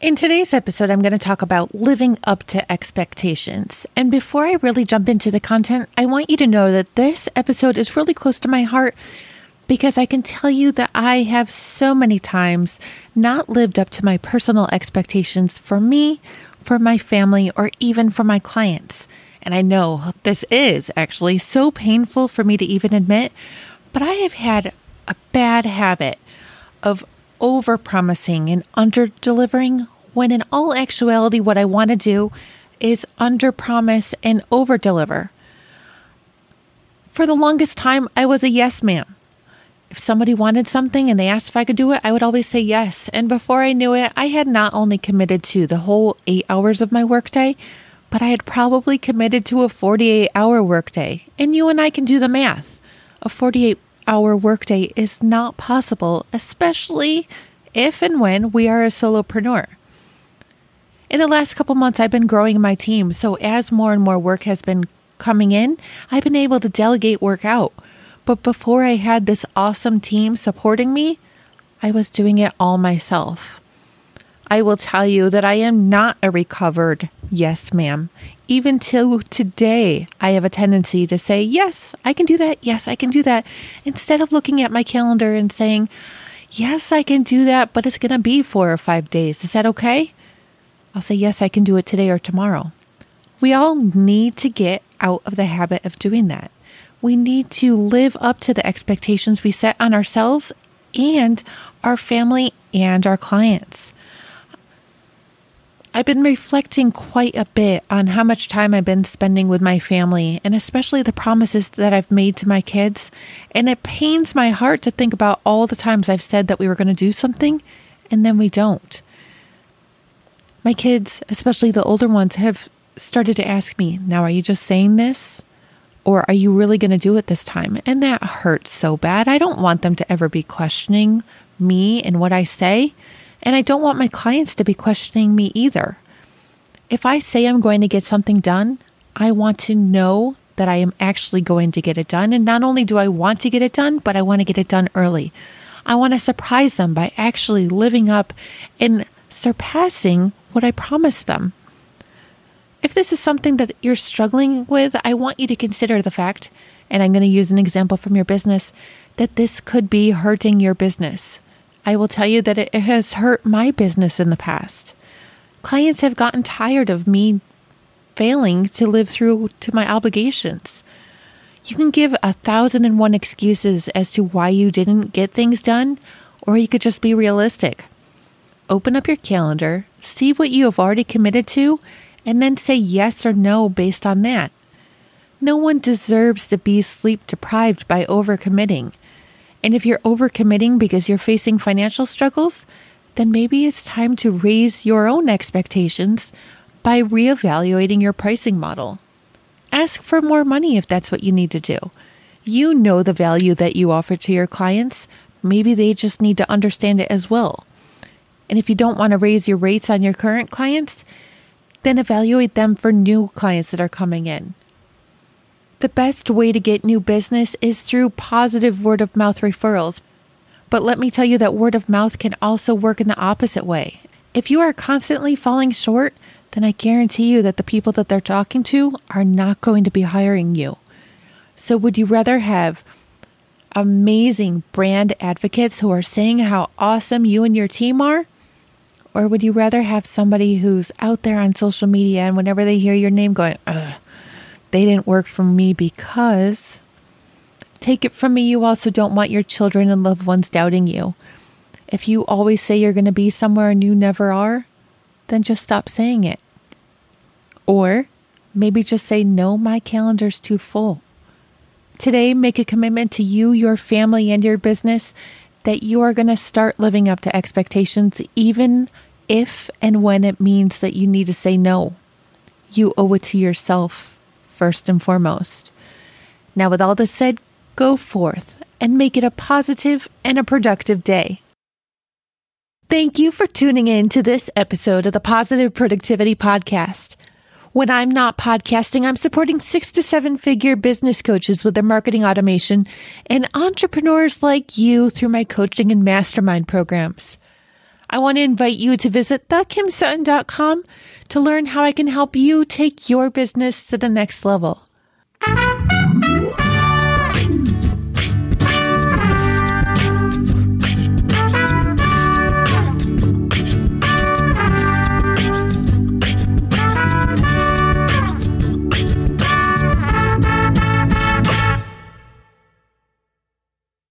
In today's episode, I'm going to talk about living up to expectations. And before I really jump into the content, I want you to know that this episode is really close to my heart because I can tell you that I have so many times not lived up to my personal expectations for me, for my family, or even for my clients. And I know this is actually so painful for me to even admit, but I have had a bad habit of over promising and under delivering when in all actuality, what I want to do is under promise and over deliver. For the longest time, I was a yes ma'am. If somebody wanted something and they asked if I could do it, I would always say yes. And before I knew it, I had not only committed to the whole eight hours of my workday, but I had probably committed to a 48 hour workday. And you and I can do the math. A 48 hour workday is not possible, especially if and when we are a solopreneur. In the last couple months, I've been growing my team. So as more and more work has been coming in, I've been able to delegate work out. But before I had this awesome team supporting me, I was doing it all myself. I will tell you that I am not a recovered yes, ma'am. Even till today, I have a tendency to say, yes, I can do that. Yes, I can do that. Instead of looking at my calendar and saying, yes, I can do that, but it's going to be four or five days. Is that okay? I'll say, yes, I can do it today or tomorrow. We all need to get out of the habit of doing that. We need to live up to the expectations we set on ourselves and our family and our clients. I've been reflecting quite a bit on how much time I've been spending with my family and especially the promises that I've made to my kids. And it pains my heart to think about all the times I've said that we were going to do something and then we don't. My kids, especially the older ones, have started to ask me, now, are you just saying this? Or are you really going to do it this time? And that hurts so bad. I don't want them to ever be questioning me and what I say. And I don't want my clients to be questioning me either. If I say I'm going to get something done, I want to know that I am actually going to get it done. And not only do I want to get it done, but I want to get it done early. I want to surprise them by actually living up and surpassing what I promised them. If this is something that you're struggling with, I want you to consider the fact, and I'm going to use an example from your business, that this could be hurting your business. I will tell you that it has hurt my business in the past. Clients have gotten tired of me failing to live through to my obligations. You can give a thousand and one excuses as to why you didn't get things done, or you could just be realistic open up your calendar, see what you have already committed to, and then say yes or no based on that. No one deserves to be sleep deprived by overcommitting. And if you're overcommitting because you're facing financial struggles, then maybe it's time to raise your own expectations by reevaluating your pricing model. Ask for more money if that's what you need to do. You know the value that you offer to your clients. Maybe they just need to understand it as well. And if you don't want to raise your rates on your current clients, then evaluate them for new clients that are coming in. The best way to get new business is through positive word of mouth referrals. But let me tell you that word of mouth can also work in the opposite way. If you are constantly falling short, then I guarantee you that the people that they're talking to are not going to be hiring you. So, would you rather have amazing brand advocates who are saying how awesome you and your team are? Or would you rather have somebody who's out there on social media and whenever they hear your name going, they didn't work for me because. Take it from me, you also don't want your children and loved ones doubting you. If you always say you're going to be somewhere and you never are, then just stop saying it. Or maybe just say, No, my calendar's too full. Today, make a commitment to you, your family, and your business that you are going to start living up to expectations, even if and when it means that you need to say no. You owe it to yourself first and foremost. Now, with all this said, go forth and make it a positive and a productive day. Thank you for tuning in to this episode of the Positive Productivity Podcast. When I'm not podcasting, I'm supporting six to seven figure business coaches with their marketing automation and entrepreneurs like you through my coaching and mastermind programs. I want to invite you to visit thekimsutton.com to learn how I can help you take your business to the next level.